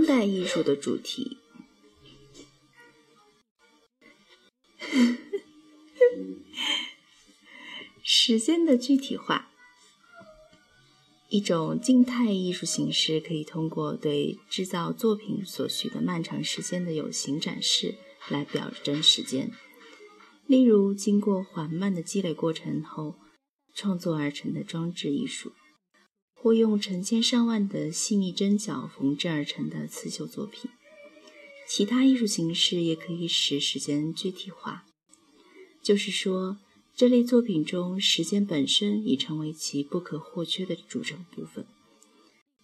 当代艺术的主题。时间的具体化，一种静态艺术形式可以通过对制造作品所需的漫长时间的有形展示来表征时间。例如，经过缓慢的积累过程后创作而成的装置艺术，或用成千上万的细腻针脚缝制而成的刺绣作品。其他艺术形式也可以使时间具体化，就是说。这类作品中，时间本身已成为其不可或缺的组成部分。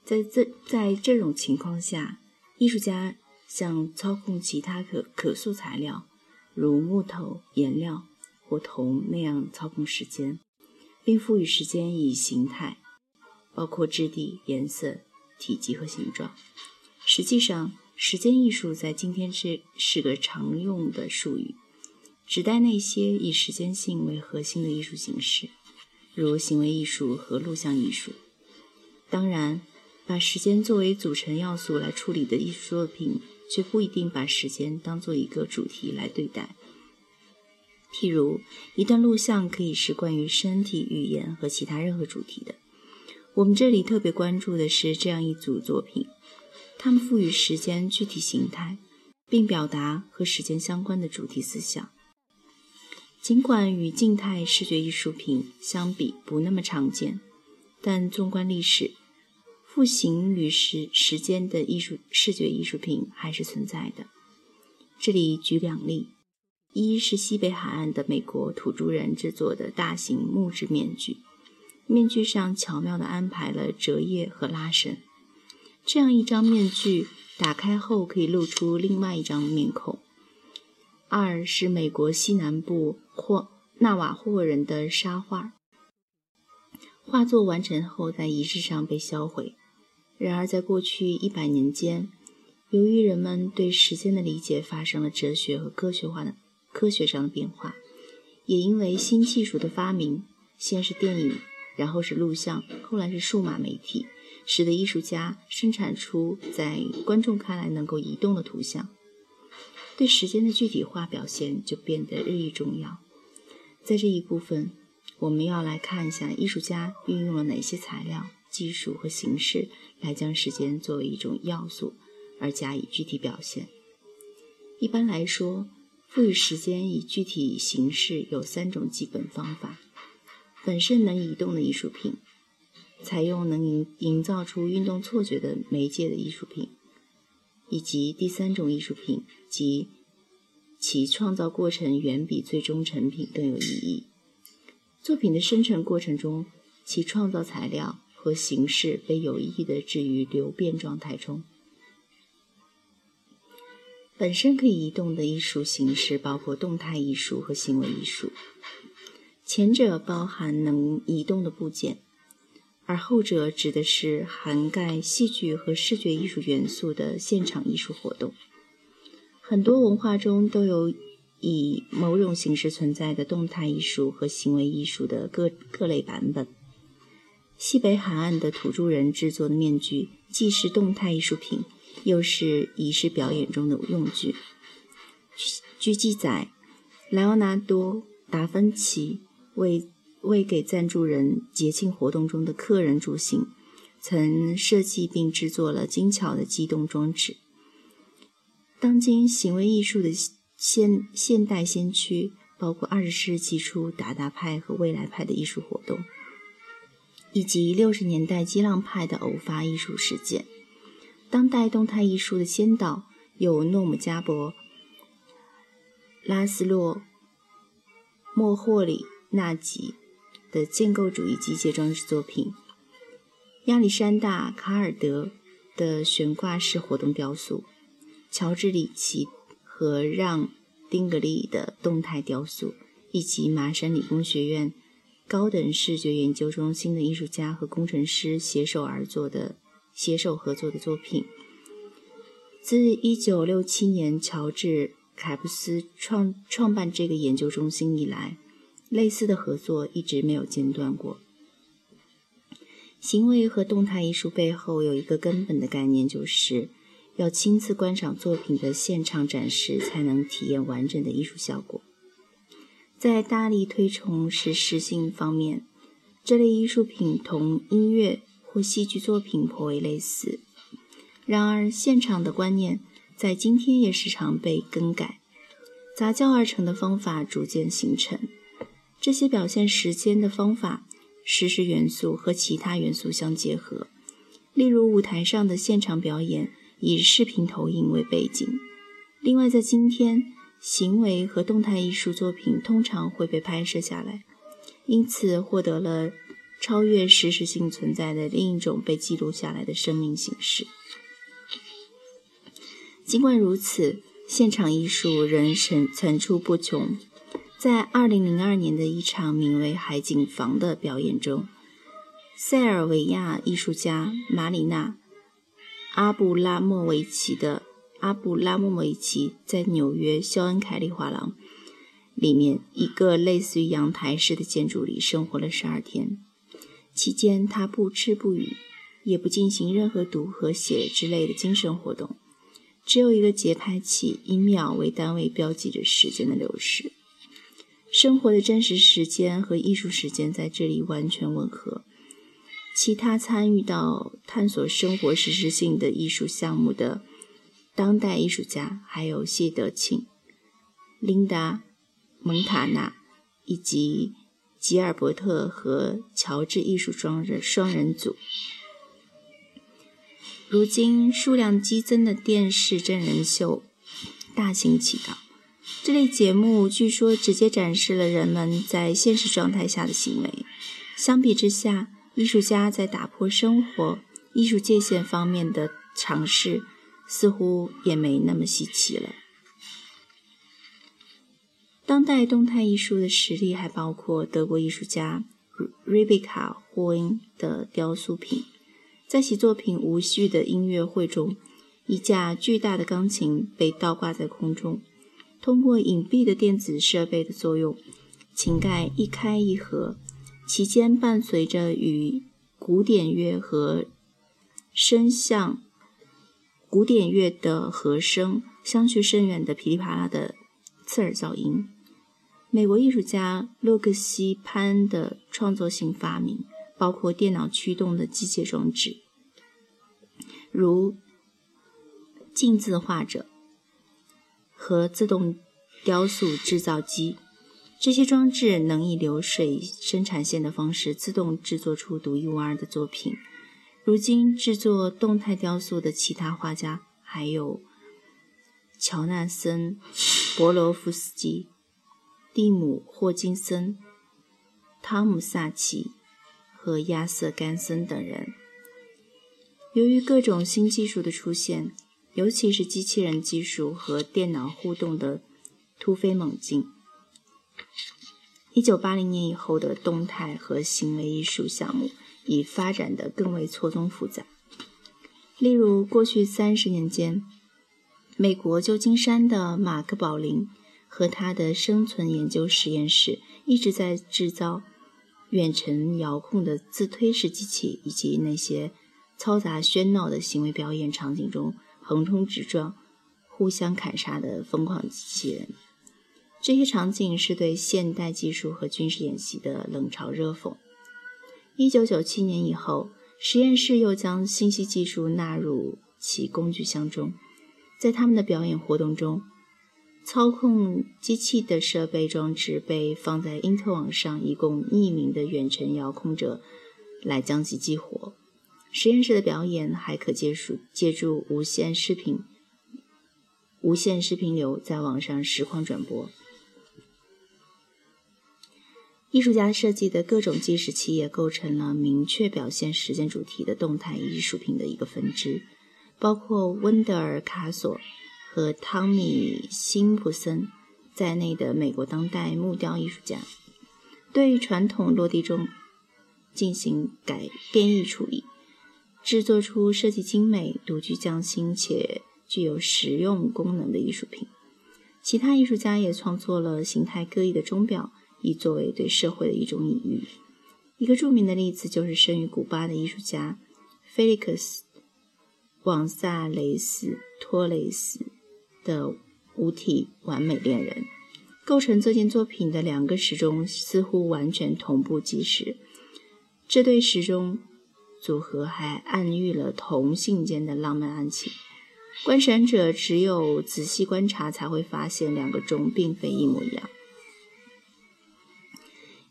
在这在这种情况下，艺术家像操控其他可可塑材料，如木头、颜料或铜那样操控时间，并赋予时间以形态，包括质地、颜色、体积和形状。实际上，时间艺术在今天是是个常用的术语。指代那些以时间性为核心的艺术形式，如行为艺术和录像艺术。当然，把时间作为组成要素来处理的艺术作品，却不一定把时间当做一个主题来对待。譬如，一段录像可以是关于身体语言和其他任何主题的。我们这里特别关注的是这样一组作品，它们赋予时间具体形态，并表达和时间相关的主题思想。尽管与静态视觉艺术品相比不那么常见，但纵观历史，复形与时时间的艺术视觉艺术品还是存在的。这里举两例：一是西北海岸的美国土著人制作的大型木质面具，面具上巧妙地安排了折页和拉伸，这样一张面具打开后可以露出另外一张面孔。二是美国西南部霍纳瓦霍人的沙画，画作完成后在仪式上被销毁。然而，在过去一百年间，由于人们对时间的理解发生了哲学和科学化的科学上的变化，也因为新技术的发明，先是电影，然后是录像，后来是数码媒体，使得艺术家生产出在观众看来能够移动的图像。对时间的具体化表现就变得日益重要。在这一部分，我们要来看一下艺术家运用了哪些材料、技术和形式来将时间作为一种要素而加以具体表现。一般来说，赋予时间以具体形式有三种基本方法：本身能移动的艺术品，采用能营营造出运动错觉的媒介的艺术品。以及第三种艺术品，即其创造过程远比最终成品更有意义。作品的生成过程中，其创造材料和形式被有意地置于流变状态中。本身可以移动的艺术形式包括动态艺术和行为艺术，前者包含能移动的部件。而后者指的是涵盖戏剧和视觉艺术元素的现场艺术活动。很多文化中都有以某种形式存在的动态艺术和行为艺术的各各类版本。西北海岸的土著人制作的面具既是动态艺术品，又是仪式表演中的用具。据记载，莱昂纳多·达芬奇为为给赞助人节庆活动中的客人助兴，曾设计并制作了精巧的机动装置。当今行为艺术的现现代先驱，包括二十世纪初达达派和未来派的艺术活动，以及六十年代激浪派的偶发艺术事件。当代动态艺术的先导有诺姆加伯、拉斯洛、莫霍里纳吉。的建构主义机械装置作品，亚历山大·卡尔德的悬挂式活动雕塑，乔治·里奇和让·丁格利的动态雕塑，以及麻省理工学院高等视觉研究中心的艺术家和工程师携手而作的携手合作的作品。自1967年乔治·凯布斯创创办这个研究中心以来。类似的合作一直没有间断过。行为和动态艺术背后有一个根本的概念，就是要亲自观赏作品的现场展示，才能体验完整的艺术效果。在大力推崇实时性方面，这类艺术品同音乐或戏剧作品颇为类似。然而，现场的观念在今天也时常被更改，杂交而成的方法逐渐形成。这些表现时间的方法，实时元素和其他元素相结合，例如舞台上的现场表演。以视频投影为背景。另外，在今天，行为和动态艺术作品通常会被拍摄下来，因此获得了超越实时性存在的另一种被记录下来的生命形式。尽管如此，现场艺术仍层层出不穷。在2002年的一场名为《海景房》的表演中，塞尔维亚艺术家马里娜。阿布拉莫维奇的阿布拉莫维奇在纽约肖恩凯利画廊里面一个类似于阳台式的建筑里生活了十二天，期间他不吃不语，也不进行任何读和写之类的精神活动，只有一个节拍器以秒为单位标记着时间的流逝。生活的真实时间和艺术时间在这里完全吻合。其他参与到探索生活实时性的艺术项目的当代艺术家，还有谢德庆、琳达·蒙塔纳以及吉尔伯特和乔治艺术双人双人组。如今，数量激增的电视真人秀大行其道。这类节目据说直接展示了人们在现实状态下的行为。相比之下，艺术家在打破生活艺术界限方面的尝试，似乎也没那么稀奇了。当代动态艺术的实例还包括德国艺术家 Rebecca 霍恩的雕塑品，在其作品《无序的音乐会》中，一架巨大的钢琴被倒挂在空中，通过隐蔽的电子设备的作用，琴盖一开一合。其间伴随着与古典乐和声像古典乐的和声相去甚远的噼里啪啦的刺耳噪音。美国艺术家洛克西·潘的创作性发明包括电脑驱动的机械装置，如镜字画者和自动雕塑制造机。这些装置能以流水生产线的方式自动制作出独一无二的作品。如今，制作动态雕塑的其他画家还有乔纳森·博罗夫斯基、蒂姆·霍金森、汤姆·萨奇和亚瑟·甘森等人。由于各种新技术的出现，尤其是机器人技术和电脑互动的突飞猛进。一九八零年以后的动态和行为艺术项目已发展得更为错综复杂。例如，过去三十年间，美国旧金山的马克·宝林和他的生存研究实验室一直在制造远程遥控的自推式机器，以及那些嘈杂喧闹的行为表演场景中横冲直撞、互相砍杀的疯狂机器人。这些场景是对现代技术和军事演习的冷嘲热讽。一九九七年以后，实验室又将信息技术纳入其工具箱中。在他们的表演活动中，操控机器的设备装置被放在因特网上，以供匿名的远程遥控者来将其激活。实验室的表演还可借助借助无线视频、无线视频流在网上实况转播。艺术家设计的各种计时器也构成了明确表现时间主题的动态艺术品的一个分支，包括温德尔·卡索和汤米·辛普森在内的美国当代木雕艺术家，对传统落地钟进行改变异处理，制作出设计精美、独具匠心且具有实用功能的艺术品。其他艺术家也创作了形态各异的钟表。以作为对社会的一种隐喻。一个著名的例子就是生于古巴的艺术家菲利克斯·广萨雷斯托雷斯的五体完美恋人。构成这件作品的两个时钟似乎完全同步计时，这对时钟组合还暗喻了同性间的浪漫爱情。观赏者只有仔细观察才会发现，两个钟并非一模一样。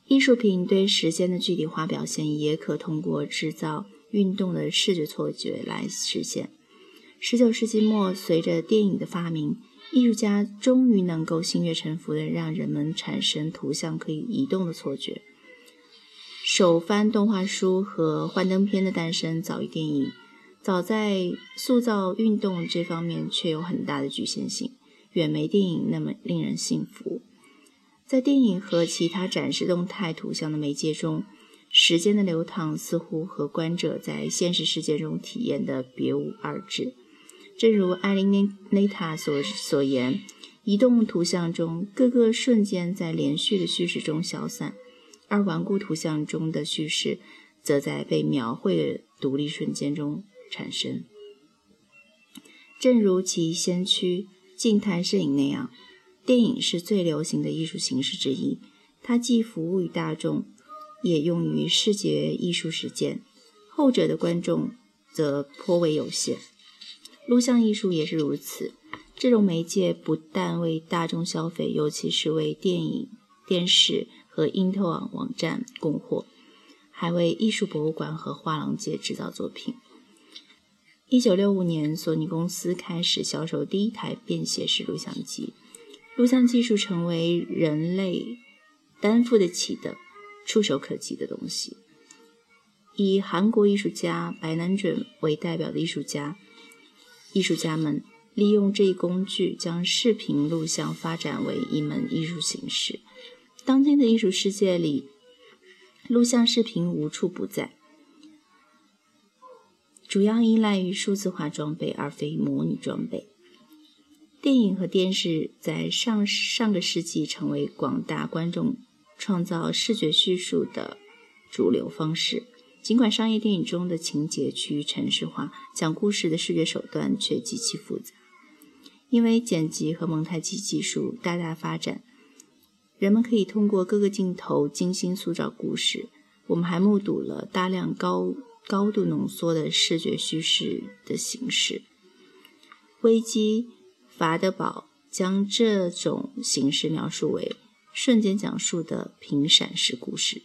艺术品对时间的具体化表现，也可通过制造运动的视觉错觉来实现。十九世纪末，随着电影的发明。艺术家终于能够心悦诚服地让人们产生图像可以移动的错觉。手翻动画书和幻灯片的诞生早于电影，早在塑造运动这方面却有很大的局限性，远没电影那么令人信服。在电影和其他展示动态图像的媒介中，时间的流淌似乎和观者在现实世界中体验的别无二致。正如艾琳内内塔所所言，移动图像中各个瞬间在连续的叙事中消散，而顽固图像中的叙事则在被描绘的独立瞬间中产生。正如其先驱静态摄影那样，电影是最流行的艺术形式之一，它既服务于大众，也用于视觉艺术实践，后者的观众则颇为有限。录像艺术也是如此。这种媒介不但为大众消费，尤其是为电影、电视和因特网网站供货，还为艺术博物馆和画廊界制造作品。一九六五年，索尼公司开始销售第一台便携式录像机，录像技术成为人类担负得起的、触手可及的东西。以韩国艺术家白南准为代表的艺术家。艺术家们利用这一工具，将视频录像发展为一门艺术形式。当今的艺术世界里，录像视频无处不在，主要依赖于数字化装备，而非模拟装备。电影和电视在上上个世纪成为广大观众创造视觉叙述的主流方式。尽管商业电影中的情节趋于程式化，讲故事的视觉手段却极其复杂。因为剪辑和蒙太奇技术大大发展，人们可以通过各个镜头精心塑造故事。我们还目睹了大量高高度浓缩的视觉叙事的形式。危机法德堡将这种形式描述为瞬间讲述的频闪式故事。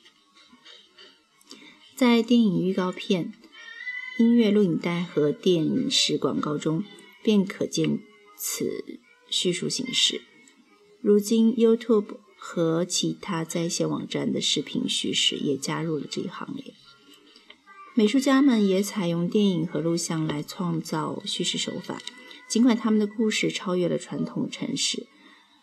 在电影预告片、音乐录影带和电视广告中，便可见此叙述形式。如今，YouTube 和其他在线网站的视频叙事也加入了这一行列。美术家们也采用电影和录像来创造叙事手法，尽管他们的故事超越了传统城市。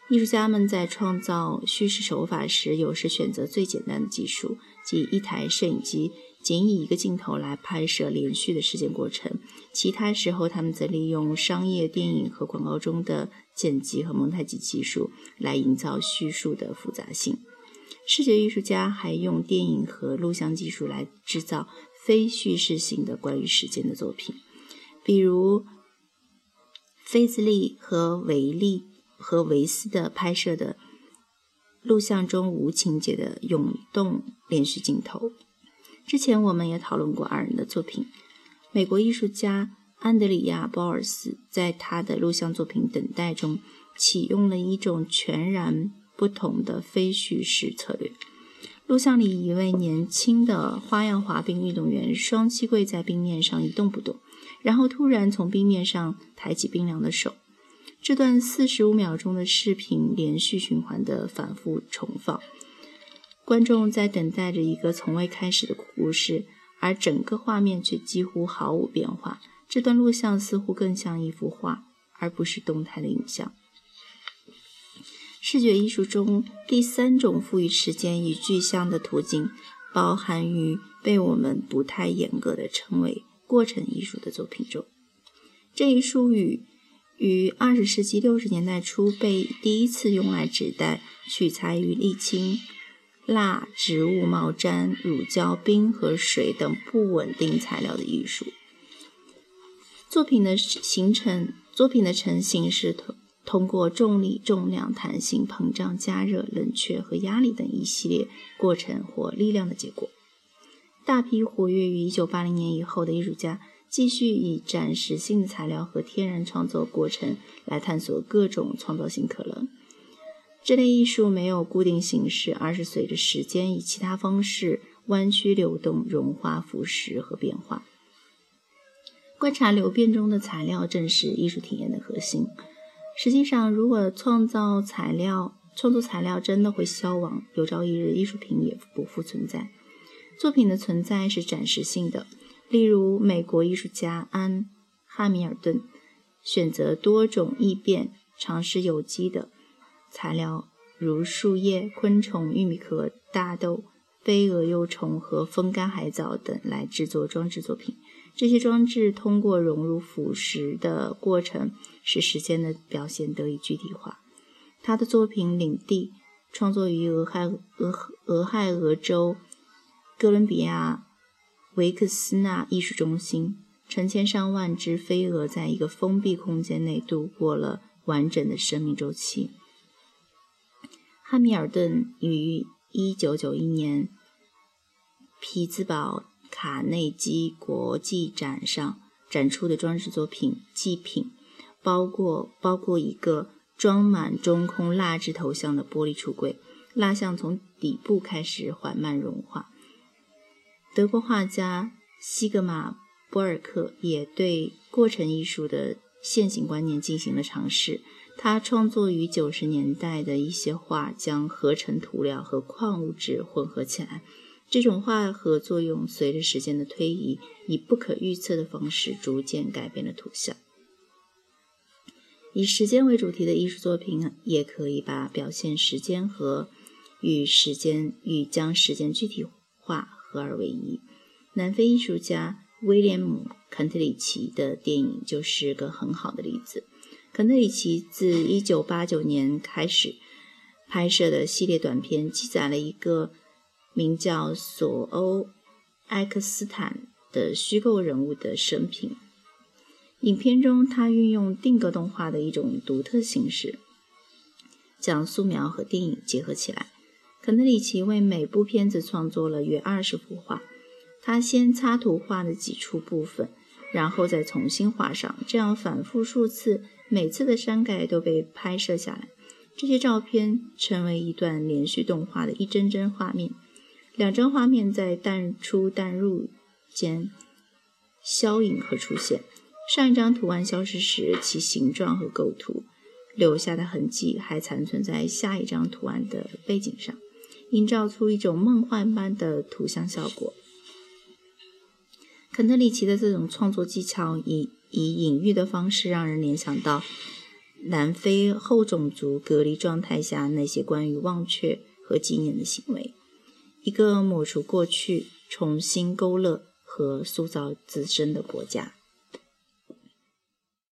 艺术家们在创造叙事手法时，有时选择最简单的技术，即一台摄影机。仅以一个镜头来拍摄连续的事件过程，其他时候他们则利用商业电影和广告中的剪辑和蒙太奇技术来营造叙述的复杂性。视觉艺术家还用电影和录像技术来制造非叙事性的关于时间的作品，比如菲兹利和维利和维斯的拍摄的录像中无情节的涌动连续镜头。之前我们也讨论过二人的作品。美国艺术家安德里亚·鲍尔斯在他的录像作品《等待》中启用了一种全然不同的非叙事策略。录像里一位年轻的花样滑冰运动员双膝跪在冰面上一动不动，然后突然从冰面上抬起冰凉的手。这段四十五秒钟的视频连续循环的反复重放。观众在等待着一个从未开始的故事，而整个画面却几乎毫无变化。这段录像似乎更像一幅画，而不是动态的影像。视觉艺术中第三种赋予时间与具象的途径，包含于被我们不太严格的称为过程艺术的作品中。这一术语于二十世纪六十年代初被第一次用来指代取材于沥青。蜡、植物毛毡、乳胶、冰和水等不稳定材料的艺术。作品的形成，作品的成型是通通过重力、重量、弹性、膨胀、加热、冷却和压力等一系列过程或力量的结果。大批活跃于1980年以后的艺术家继续以暂时性材料和天然创作过程来探索各种创造性可能。这类艺术没有固定形式，而是随着时间以其他方式弯曲、流动、融化、腐蚀和变化。观察流变中的材料正是艺术体验的核心。实际上，如果创造材料、创作材料真的会消亡，有朝一日艺术品也不复存在。作品的存在是暂时性的。例如，美国艺术家安·汉密尔顿选择多种异变，尝试有机的。材料如树叶、昆虫、玉米壳、大豆、飞蛾幼虫和风干海藻等来制作装置作品。这些装置通过融入腐蚀的过程，使时间的表现得以具体化。他的作品《领地》创作于俄亥俄俄亥俄州哥伦比亚维克斯纳艺术中心，成千上万只飞蛾在一个封闭空间内度过了完整的生命周期。汉密尔顿于1991年匹兹堡卡内基国际展上展出的装置作品祭品，包括包括一个装满中空蜡制头像的玻璃橱柜，蜡像从底部开始缓慢融化。德国画家西格玛·波尔克也对过程艺术的现行观念进行了尝试。他创作于九十年代的一些画，将合成涂料和矿物质混合起来。这种化合作用随着时间的推移，以不可预测的方式逐渐改变了图像。以时间为主题的艺术作品，也可以把表现时间和与时间与将时间具体化合二为一。南非艺术家威廉姆·肯特里奇的电影就是个很好的例子。肯特里奇自1989年开始拍摄的系列短片，记载了一个名叫索欧·埃克斯坦的虚构人物的生平。影片中，他运用定格动画的一种独特形式，将素描和电影结合起来。肯特里奇为每部片子创作了约二十幅画，他先擦图画的几处部分，然后再重新画上，这样反复数次。每次的删改都被拍摄下来，这些照片成为一段连续动画的一帧帧画面。两张画面在淡出淡入间消隐和出现。上一张图案消失时，其形状和构图留下的痕迹还残存在下一张图案的背景上，营造出一种梦幻般的图像效果。肯特里奇的这种创作技巧以。以隐喻的方式，让人联想到南非后种族隔离状态下那些关于忘却和纪念的行为，一个抹除过去、重新勾勒和塑造自身的国家。